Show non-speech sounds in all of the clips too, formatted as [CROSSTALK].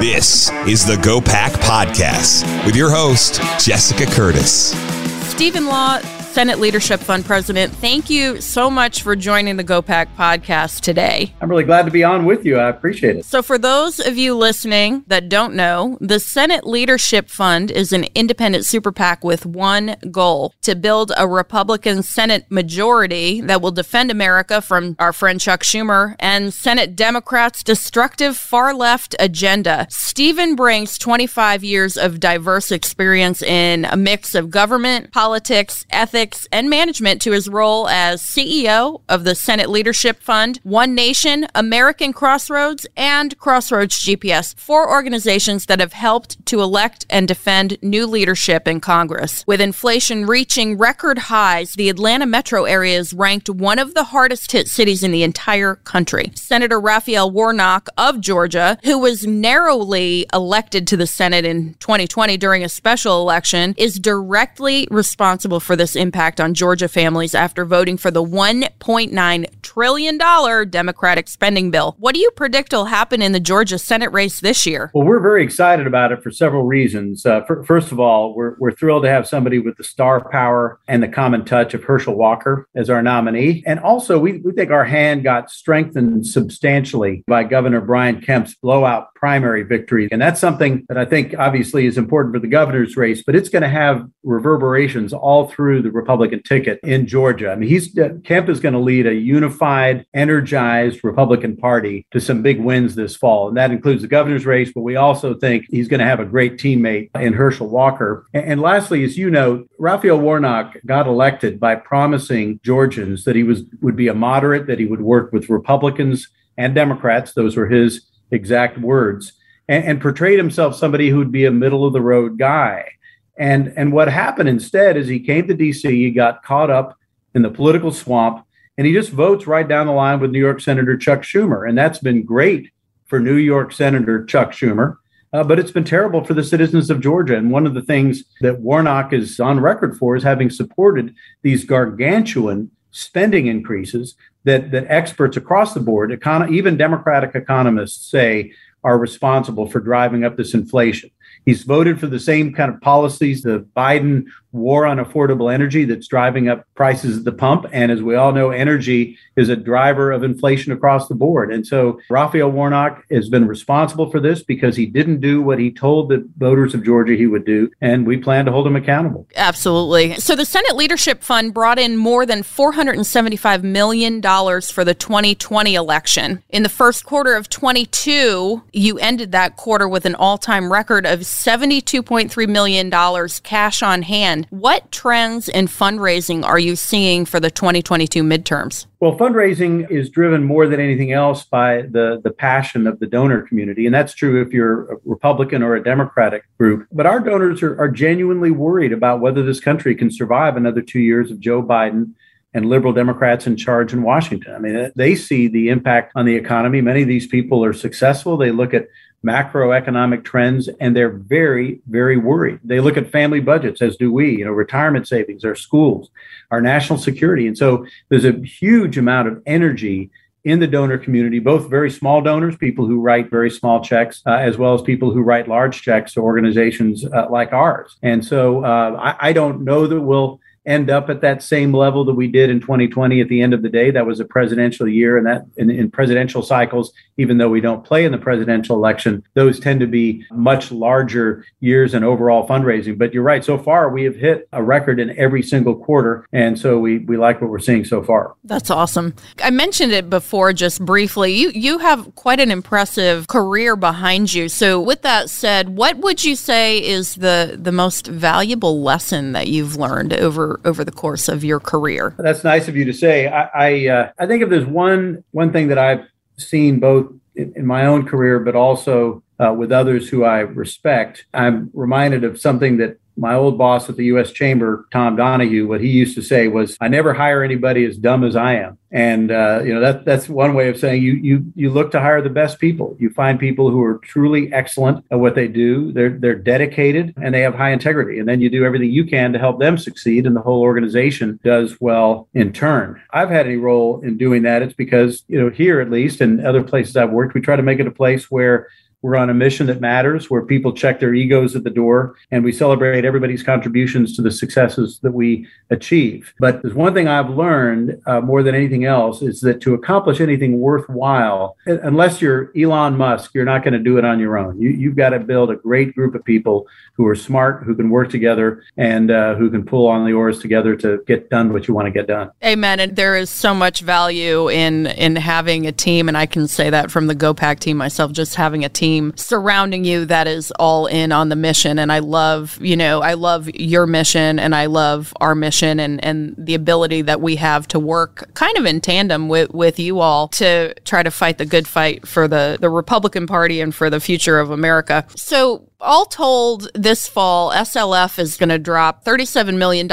This is the GOPAC Podcast with your host, Jessica Curtis. Steven Law, Senate Leadership Fund President, thank you so much for joining the GOPAC podcast today. I'm really glad to be on with you. I appreciate it. So, for those of you listening that don't know, the Senate Leadership Fund is an independent super PAC with one goal to build a Republican Senate majority that will defend America from our friend Chuck Schumer and Senate Democrats' destructive far left agenda. Steven brings 25 years of diverse experience in a mix of government, politics, ethics, and management to his role as CEO of the Senate Leadership Fund, One Nation, American Crossroads, and Crossroads GPS, four organizations that have helped to elect and defend new leadership in Congress. With inflation reaching record highs, the Atlanta metro area is ranked one of the hardest hit cities in the entire country. Senator Raphael Warnock of Georgia, who was narrowly elected to the Senate in 2020 during a special election, is directly responsible for this impact impact on Georgia families after voting for the $1.9 trillion Democratic spending bill. What do you predict will happen in the Georgia Senate race this year? Well, we're very excited about it for several reasons. Uh, for, first of all, we're, we're thrilled to have somebody with the star power and the common touch of Herschel Walker as our nominee. And also, we, we think our hand got strengthened substantially by Governor Brian Kemp's blowout primary victory. And that's something that I think obviously is important for the governor's race, but it's going to have reverberations all through the Republican ticket in Georgia. I mean, he's uh, Kemp is going to lead a unified, energized Republican Party to some big wins this fall, and that includes the governor's race. But we also think he's going to have a great teammate in Herschel Walker. And, and lastly, as you know, Raphael Warnock got elected by promising Georgians that he was would be a moderate, that he would work with Republicans and Democrats. Those were his exact words. And, and portrayed himself somebody who'd be a middle of the road guy. And, and what happened instead is he came to DC, he got caught up in the political swamp, and he just votes right down the line with New York Senator Chuck Schumer. And that's been great for New York Senator Chuck Schumer. Uh, but it's been terrible for the citizens of Georgia. And one of the things that Warnock is on record for is having supported these gargantuan spending increases that, that experts across the board, econ- even Democratic economists, say are responsible for driving up this inflation. He's voted for the same kind of policies, the Biden war on affordable energy that's driving up prices at the pump. And as we all know, energy is a driver of inflation across the board. And so Raphael Warnock has been responsible for this because he didn't do what he told the voters of Georgia he would do. And we plan to hold him accountable. Absolutely. So the Senate Leadership Fund brought in more than $475 million for the 2020 election. In the first quarter of 22, you ended that quarter with an all time record of $72.3 million cash on hand. What trends in fundraising are you seeing for the 2022 midterms? Well, fundraising is driven more than anything else by the, the passion of the donor community. And that's true if you're a Republican or a Democratic group. But our donors are, are genuinely worried about whether this country can survive another two years of Joe Biden and liberal Democrats in charge in Washington. I mean, they see the impact on the economy. Many of these people are successful. They look at macroeconomic trends and they're very very worried. They look at family budgets as do we you know retirement savings our schools our national security. And so there's a huge amount of energy in the donor community both very small donors people who write very small checks uh, as well as people who write large checks to organizations uh, like ours. And so uh, I, I don't know that we'll end up at that same level that we did in 2020 at the end of the day. That was a presidential year and that in, in, presidential cycles even though we don't play in the presidential election those tend to be much larger years in overall fundraising. But you're right so far we have hit a record in every single quarter and so we we like what we're seeing so far. That's awesome. I mentioned it before just briefly. You you have quite an impressive career behind you. So with that said what would you say is the the most valuable lesson that you've learned over over the course of your career. That's nice of you to say. I I, uh, I think if there's one one thing that I've seen both in, in, my own career, but also uh, with others who I respect, I'm reminded of something that my old boss at the U.S. Chamber, Tom Donohue, what he used to say was, "I never hire anybody as dumb as I am." And uh, you know that that's one way of saying you you you look to hire the best people. You find people who are truly excellent at what they do. They're they're dedicated and they have high integrity. And then you do everything you can to help them succeed, and the whole organization does well in turn. I've had any role in doing that. It's because you know here at least, and other places I've worked, we try to make it a place where we're on a mission that matters where people check their egos at the door and we celebrate everybody's contributions to the successes that we achieve. But there's one thing I've learned uh, more than anything else is that to accomplish anything worthwhile, unless you're Elon Musk, you're not going to do it on your own. You, you've got to build a great group of people who are smart, who can work together, and uh, who can pull on the oars together to get done what you want to get done. Amen. And there is so much value in in having a team, and I can say that from the GOPAC team myself, just having a team team surrounding you that is all in on the mission. And I love, you know, I love your mission and I love our mission and, and the ability that we have to work kind of in tandem with, with you all to try to fight the good fight for the, the Republican Party and for the future of America. So all told, this fall, SLF is going to drop $37 million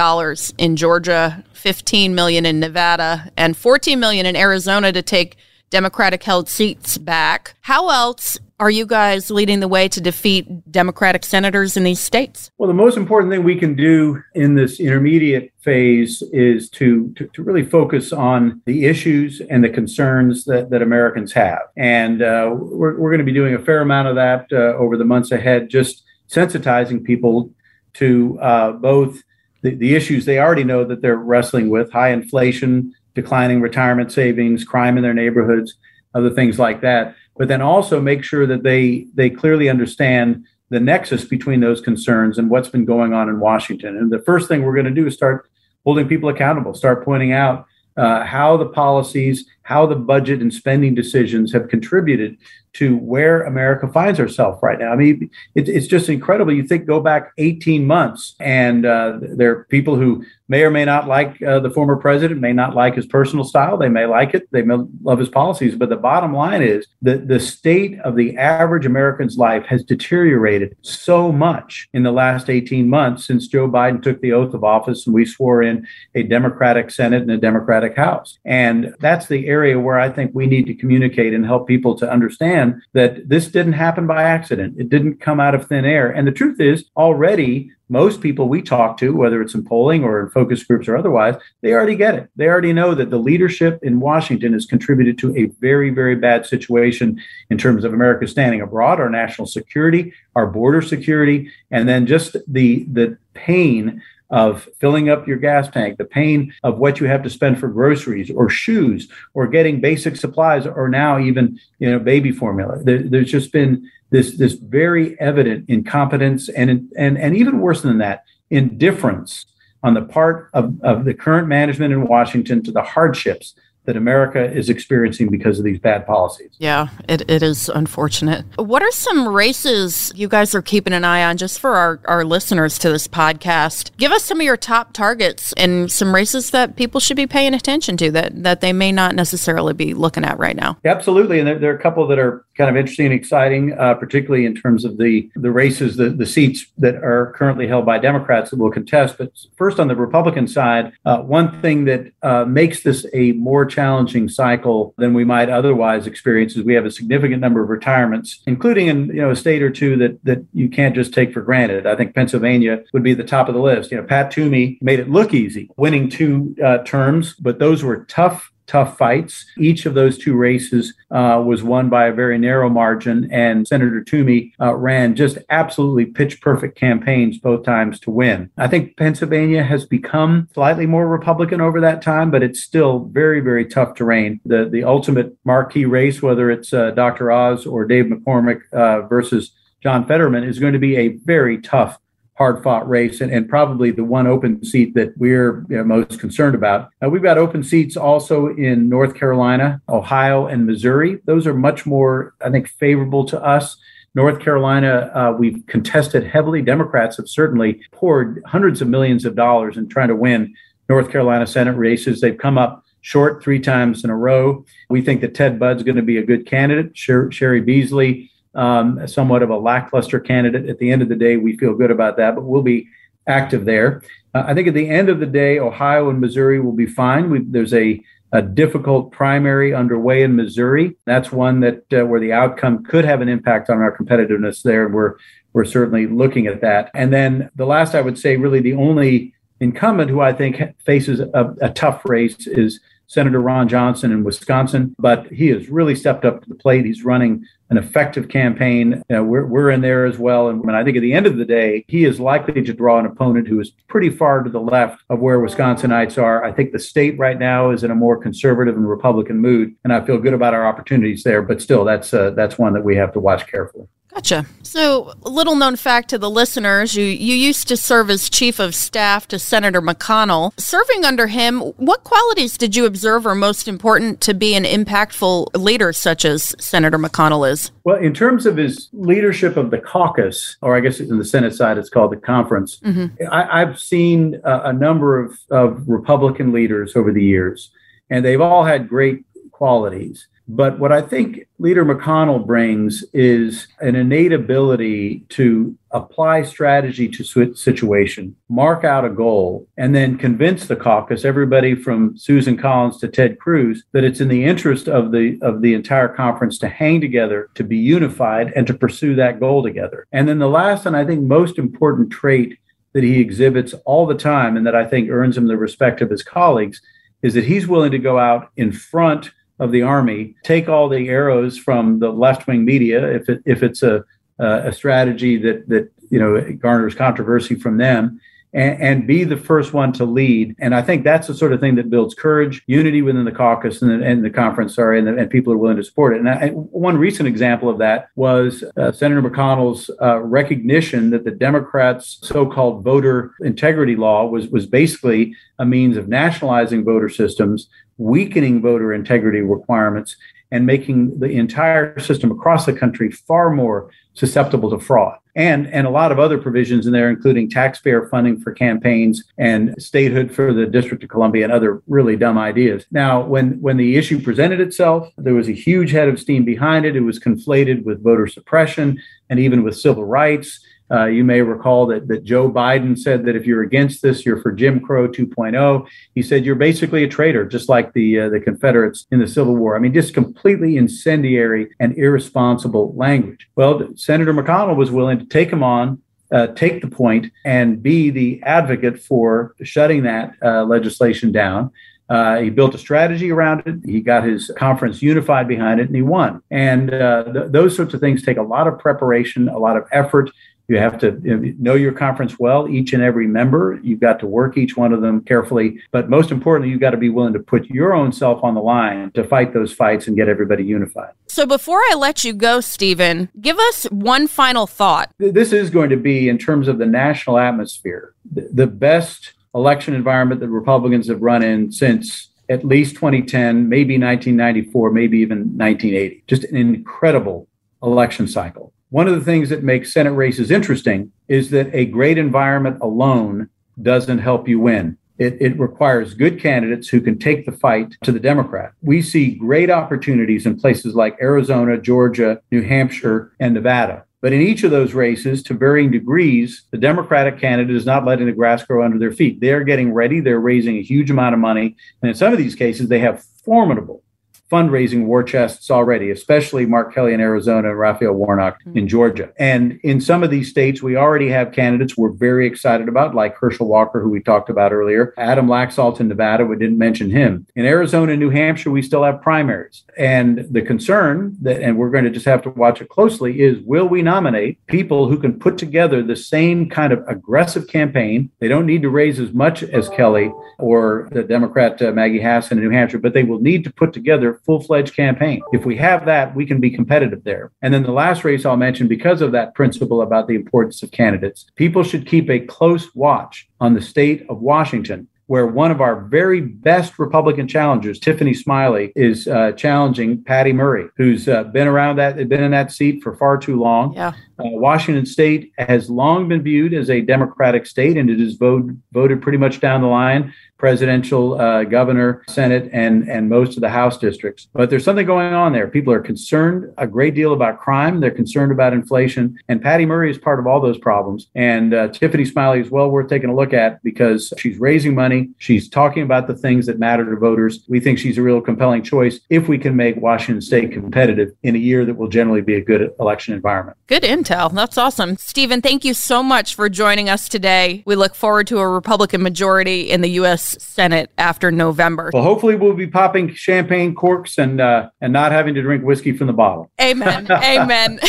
in Georgia, 15 million in Nevada, and 14 million in Arizona to take Democratic held seats back. How else are you guys leading the way to defeat Democratic senators in these states? Well, the most important thing we can do in this intermediate phase is to, to, to really focus on the issues and the concerns that, that Americans have. And uh, we're, we're going to be doing a fair amount of that uh, over the months ahead, just sensitizing people to uh, both the, the issues they already know that they're wrestling with high inflation, declining retirement savings, crime in their neighborhoods, other things like that but then also make sure that they they clearly understand the nexus between those concerns and what's been going on in Washington. And the first thing we're going to do is start holding people accountable, start pointing out uh, how the policies, how the budget and spending decisions have contributed to where America finds herself right now. I mean, it, it's just incredible. You think go back 18 months, and uh, there are people who may or may not like uh, the former president, may not like his personal style. They may like it, they may love his policies. But the bottom line is that the state of the average American's life has deteriorated so much in the last 18 months since Joe Biden took the oath of office and we swore in a Democratic Senate and a Democratic House. And that's the area where I think we need to communicate and help people to understand that this didn't happen by accident. It didn't come out of thin air. And the truth is, already most people we talk to, whether it's in polling or in focus groups or otherwise, they already get it. They already know that the leadership in Washington has contributed to a very, very bad situation in terms of America's standing abroad, our national security, our border security, and then just the the pain of filling up your gas tank, the pain of what you have to spend for groceries or shoes or getting basic supplies or now even you know baby formula. There, there's just been this this very evident incompetence and and and even worse than that, indifference on the part of, of the current management in Washington to the hardships that America is experiencing because of these bad policies. Yeah, it, it is unfortunate. What are some races you guys are keeping an eye on just for our, our listeners to this podcast? Give us some of your top targets and some races that people should be paying attention to that, that they may not necessarily be looking at right now. Absolutely. And there, there are a couple that are kind of interesting and exciting, uh, particularly in terms of the, the races, the, the seats that are currently held by Democrats that will contest. But first, on the Republican side, uh, one thing that uh, makes this a more challenging cycle than we might otherwise experience is we have a significant number of retirements, including in you know a state or two that that you can't just take for granted. I think Pennsylvania would be the top of the list. You know, Pat Toomey made it look easy, winning two uh, terms, but those were tough tough fights. Each of those two races uh, was won by a very narrow margin, and Senator Toomey uh, ran just absolutely pitch perfect campaigns both times to win. I think Pennsylvania has become slightly more Republican over that time, but it's still very, very tough terrain. The the ultimate marquee race, whether it's uh, Dr. Oz or Dave McCormick uh, versus John Fetterman, is going to be a very tough hard fought race and, and probably the one open seat that we're you know, most concerned about. Uh, we've got open seats also in North Carolina, Ohio, and Missouri. Those are much more, I think, favorable to us. North Carolina, uh, we've contested heavily. Democrats have certainly poured hundreds of millions of dollars in trying to win North Carolina Senate races. They've come up short three times in a row. We think that Ted Budd's going to be a good candidate. Sher- Cheri Beasley um, somewhat of a lackluster candidate. At the end of the day, we feel good about that, but we'll be active there. Uh, I think at the end of the day, Ohio and Missouri will be fine. We, there's a, a difficult primary underway in Missouri. That's one that uh, where the outcome could have an impact on our competitiveness there, and we're we're certainly looking at that. And then the last, I would say, really the only incumbent who I think faces a, a tough race is Senator Ron Johnson in Wisconsin, but he has really stepped up to the plate. He's running an effective campaign. You know, we're, we're in there as well. And I think at the end of the day, he is likely to draw an opponent who is pretty far to the left of where Wisconsinites are. I think the state right now is in a more conservative and Republican mood, and I feel good about our opportunities there. But still, that's uh, that's one that we have to watch carefully. Gotcha. So, little known fact to the listeners, you, you used to serve as chief of staff to Senator McConnell. Serving under him, what qualities did you observe are most important to be an impactful leader such as Senator McConnell is? Well, in terms of his leadership of the caucus, or I guess in the Senate side, it's called the conference, mm-hmm. I, have seen a, a number of, of Republican leaders over the years, and they've all had great qualities. But what I think Leader McConnell brings is an innate ability to apply strategy to situation, mark out a goal, and then convince the caucus, everybody from Susan Collins to Ted Cruz, that it's in the interest of the of the entire conference to hang together, to be unified, and to pursue that goal together. And then the last and I think most important trait that he exhibits all the time, and that I think earns him the respect of his colleagues, is that he's willing to go out in front of the army, take all the arrows from the left wing media if it, if it's a a strategy that that you know garners controversy from them, and, and, be the first one to lead. And I think that's the sort of thing that builds courage, unity within the caucus and the, and the conference, sorry, and, the, and, people are willing to support it. And, I, one recent example of that was uh, Senator McConnell's uh, recognition that the Democrats' so-called voter integrity law was was basically a means of nationalizing voter systems, weakening voter integrity requirements, and making the entire system across the country far more susceptible to fraud. And and a lot of other provisions in there including taxpayer funding for campaigns and statehood for the district of columbia and other really dumb ideas. Now when when the issue presented itself there was a huge head of steam behind it. It was conflated with voter suppression and even with civil rights uh, you may recall that, that Joe Biden said that if you're against this, you're for Jim Crow 2.0. He said you're basically a traitor, just like the uh, the Confederates in the Civil War. I mean, just completely incendiary and irresponsible language. Well, Senator McConnell was willing to take him on, uh, take the point, and be the advocate for shutting that uh, legislation down. Uh, he built a strategy around it. He got his conference unified behind it, and he won. And uh, th- those sorts of things take a lot of preparation, a lot of effort. You have to know your conference well, each and every member. You've got to work each one of them carefully. But most importantly, you've got to be willing to put your own self on the line to fight those fights and get everybody unified. So before I let you go, Steven, give us one final thought. This is going to be, in terms of the national atmosphere, the best election environment that Republicans have run in since at least 2010, maybe 1994, maybe even 1980. Just an incredible election cycle. One of the things that makes Senate races interesting is that a great environment alone doesn't help you win. It, it, requires good candidates who can take the fight to the Democrat. We see great opportunities in places like Arizona, Georgia, New Hampshire, and Nevada. But in each of those races, to varying degrees, the Democratic candidate is not letting the grass grow under their feet. They're getting ready, they're raising a huge amount of money. And in some of these cases, they have formidable fundraising war chests already, especially Mark Kelly in Arizona and Raphael Warnock mm-hmm. in Georgia. And in some of these states, we already have candidates we're very excited about, like Herschel Walker, who we talked about earlier, Adam Laxalt in Nevada, we didn't mention him. In Arizona and New Hampshire, we still have primaries. And the concern that, and we're going to just have to watch it closely, is will we nominate people who can put together the same kind of aggressive campaign? They don't need to raise as much as Kelly or the Democrat uh, Maggie Hassan in New Hampshire, but they will need to put together full fledged campaign. If we have that, we can be competitive there. And then the last race I'll mention, because of that principle about the importance of candidates, people should keep a close watch on the state of Washington where one of our very best Republican challengers, Tiffany Smiley, is uh, challenging Patty Murray, who's uh, been around that, been in that seat for far too long. Yeah. Uh, Washington State has long been viewed as a Democratic state, and it is vote, voted pretty much down the line presidential, uh, governor, Senate, and and most of the House districts. But there's something going on there. People are concerned a great deal about crime. They're concerned about inflation, and Patty Murray is part of all those problems. And uh, Tiffany Smiley is well worth taking a look at because she's raising money. She's talking about the things that matter to voters. We think she's a real compelling choice if we can make Washington State competitive in a year that will generally be a good election environment. Good intel. That's awesome. Steven, thank you so much for joining us today. We look forward to a Republican majority in the U.S. Senate after November. Well, hopefully we'll be popping champagne corks and uh, and not having to drink whiskey from the bottle. Amen. [LAUGHS] Amen.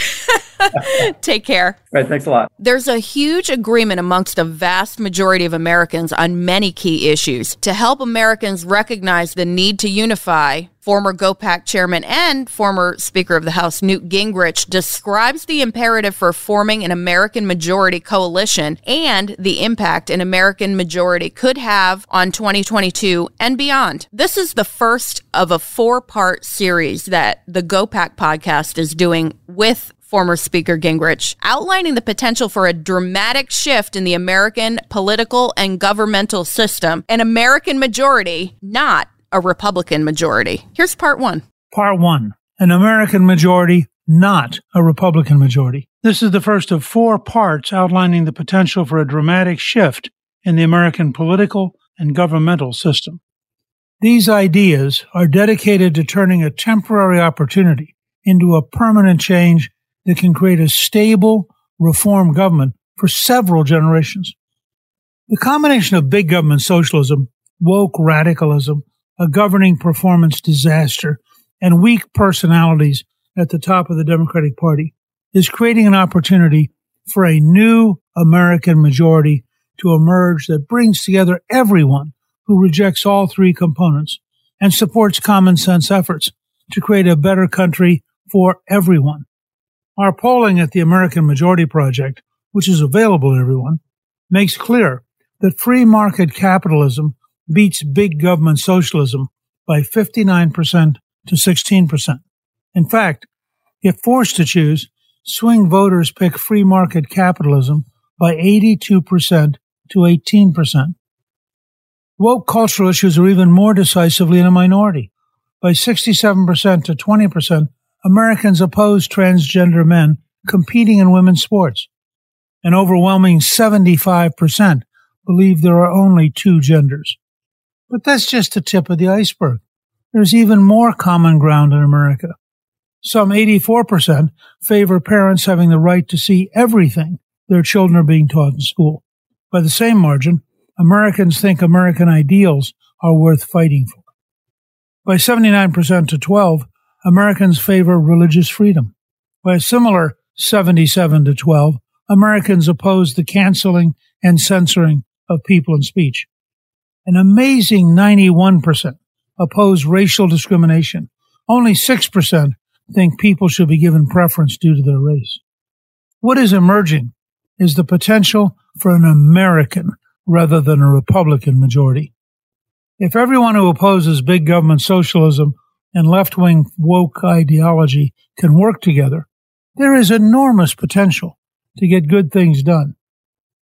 [LAUGHS] Take care. All right. Thanks a lot. There's a huge agreement amongst a vast majority of Americans on many key issues. To help Americans recognize the need to unify, former GOPAC chairman and former Speaker of the House Newt Gingrich describes the imperative for forming an American majority coalition and the impact an American majority could have on 2022 and beyond. This is the first of a four part series that the GOPAC podcast is doing with former Speaker Gingrich, outlining the potential for a dramatic shift in the American political and governmental system, an American majority, not a Republican majority. Here's part one. Part one An American majority, not a Republican majority. This is the first of four parts outlining the potential for a dramatic shift in the American political and governmental system. These ideas are dedicated to turning a temporary opportunity into a permanent change that can create a stable, reform government for several generations. The combination of big government socialism, woke radicalism, a governing performance disaster, and weak personalities at the top of the Democratic Party is creating an opportunity for a new American majority to emerge that brings together everyone who rejects all three components and supports common sense efforts to create a better country for everyone. Our polling at the American Majority Project, which is available to everyone, makes clear that free market capitalism beats big government socialism by 59% to 16%. In fact, if forced to choose, swing voters pick free market capitalism by 82% to 18%. Woke cultural issues are even more decisively in a minority. By 67% to 20%, Americans oppose transgender men competing in women's sports. An overwhelming 75% believe there are only two genders. But that's just the tip of the iceberg. There's even more common ground in America. Some 84% favor parents having the right to see everything their children are being taught in school. By the same margin, Americans think American ideals are worth fighting for. By 79% to 12, Americans favor religious freedom. By a similar 77 to 12, Americans oppose the canceling and censoring of people and speech. An amazing 91% oppose racial discrimination. Only 6% think people should be given preference due to their race. What is emerging is the potential for an American rather than a Republican majority. If everyone who opposes big government socialism and left wing woke ideology can work together, there is enormous potential to get good things done.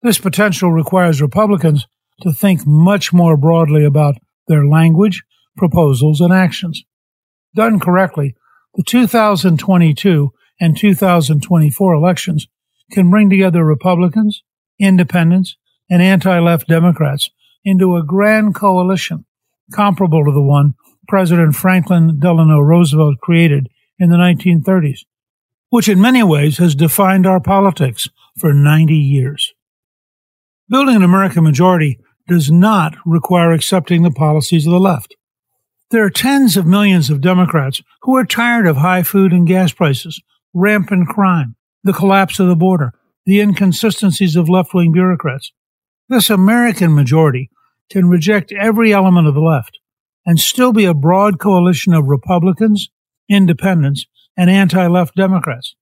This potential requires Republicans to think much more broadly about their language, proposals, and actions. Done correctly, the 2022 and 2024 elections can bring together Republicans, independents, and anti left Democrats into a grand coalition comparable to the one President Franklin Delano Roosevelt created in the 1930s, which in many ways has defined our politics for 90 years. Building an American majority does not require accepting the policies of the left. There are tens of millions of Democrats who are tired of high food and gas prices, rampant crime, the collapse of the border, the inconsistencies of left wing bureaucrats. This American majority can reject every element of the left and still be a broad coalition of Republicans, independents, and anti left Democrats.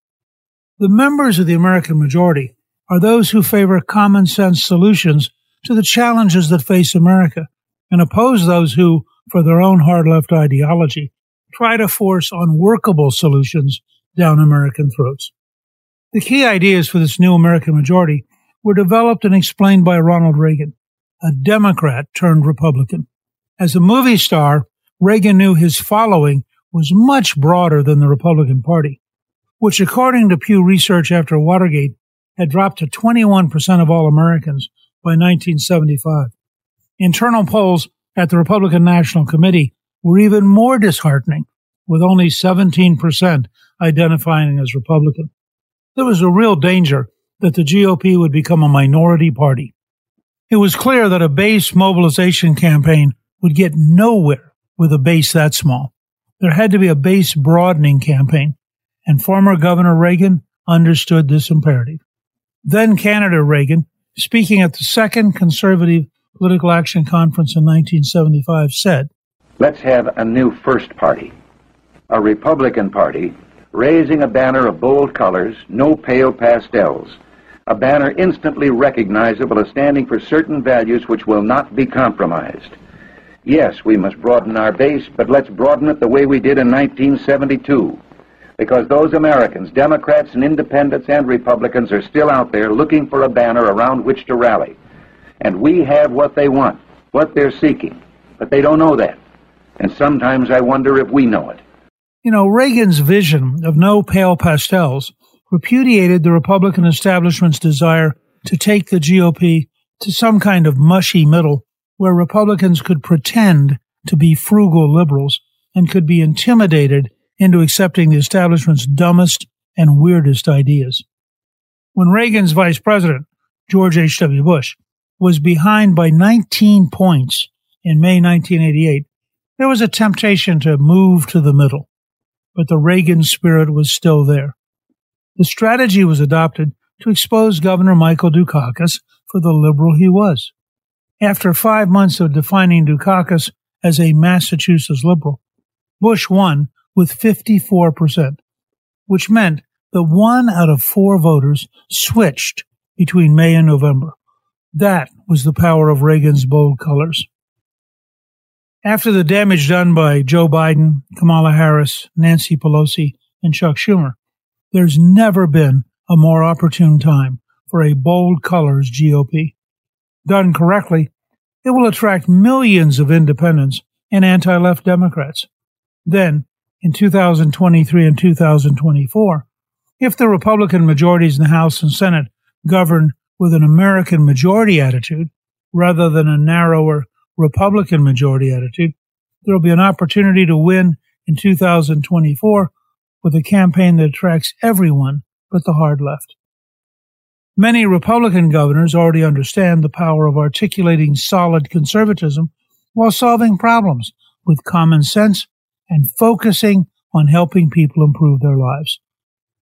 The members of the American majority are those who favor common sense solutions to the challenges that face America and oppose those who, for their own hard left ideology, try to force unworkable solutions down American throats. The key ideas for this new American majority were developed and explained by Ronald Reagan. a Democrat turned Republican. As a movie star, Reagan knew his following was much broader than the Republican Party, which according to Pew Research after Watergate had dropped to 21% of all Americans by 1975. Internal polls at the Republican National Committee were even more disheartening, with only 17% identifying as Republican. There was a real danger that the GOP would become a minority party. It was clear that a base mobilization campaign would get nowhere with a base that small. There had to be a base broadening campaign, and former Governor Reagan understood this imperative. Then candidate Reagan, speaking at the second conservative political action conference in 1975, said, Let's have a new first party, a Republican Party, raising a banner of bold colors, no pale pastels, a banner instantly recognizable as standing for certain values which will not be compromised. Yes, we must broaden our base, but let's broaden it the way we did in 1972. Because those Americans, Democrats and Independents and Republicans, are still out there looking for a banner around which to rally. And we have what they want, what they're seeking. But they don't know that. And sometimes I wonder if we know it. You know, Reagan's vision of no pale pastels repudiated the Republican establishment's desire to take the GOP to some kind of mushy middle where Republicans could pretend to be frugal liberals and could be intimidated into accepting the establishment's dumbest and weirdest ideas. When Reagan's vice president, George H.W. Bush, was behind by 19 points in May 1988, there was a temptation to move to the middle, but the Reagan spirit was still there. The strategy was adopted to expose Governor Michael Dukakis for the liberal he was. After five months of defining Dukakis as a Massachusetts liberal, Bush won with 54%, which meant that one out of four voters switched between May and November. That was the power of Reagan's bold colors. After the damage done by Joe Biden, Kamala Harris, Nancy Pelosi, and Chuck Schumer, there's never been a more opportune time for a bold colors GOP. Done correctly, it will attract millions of independents and anti left Democrats. Then, in 2023 and 2024, if the Republican majorities in the House and Senate govern with an American majority attitude rather than a narrower Republican majority attitude, there will be an opportunity to win in 2024 with a campaign that attracts everyone but the hard left. Many Republican governors already understand the power of articulating solid conservatism while solving problems with common sense and focusing on helping people improve their lives.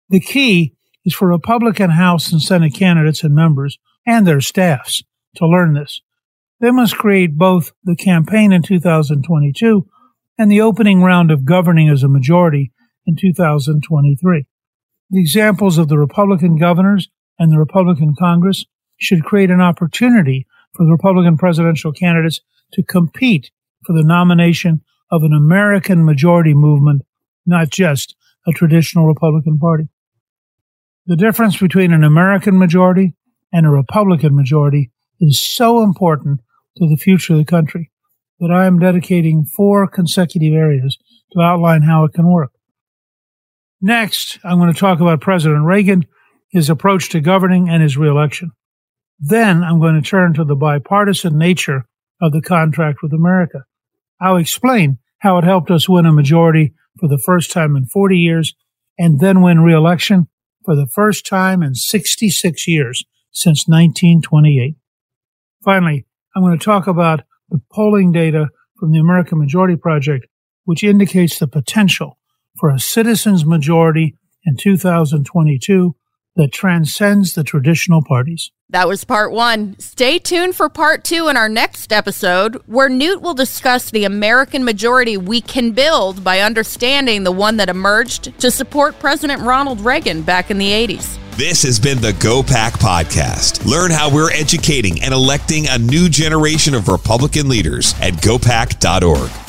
The key is for Republican House and Senate candidates and members and their staffs to learn this. They must create both the campaign in 2022 and the opening round of governing as a majority in 2023. The examples of the Republican governors and the Republican Congress should create an opportunity for the Republican presidential candidates to compete for the nomination of an American majority movement, not just a traditional Republican Party. The difference between an American majority and a Republican majority is so important to the future of the country that I am dedicating four consecutive areas to outline how it can work. Next, I'm going to talk about President Reagan his approach to governing, and his reelection. Then I'm going to turn to the bipartisan nature of the contract with America. I'll explain how it helped us win a majority for the first time in 40 years and then win reelection for the first time in 66 years since 1928. Finally, I'm going to talk about the polling data from the American Majority Project, which indicates the potential for a citizens' majority in 2022 that transcends the traditional parties. That was part one. Stay tuned for part two in our next episode, where Newt will discuss the American majority we can build by understanding the one that emerged to support President Ronald Reagan back in the 80s. This has been the GOPAC Podcast. Learn how we're educating and electing a new generation of Republican leaders at gopac.org.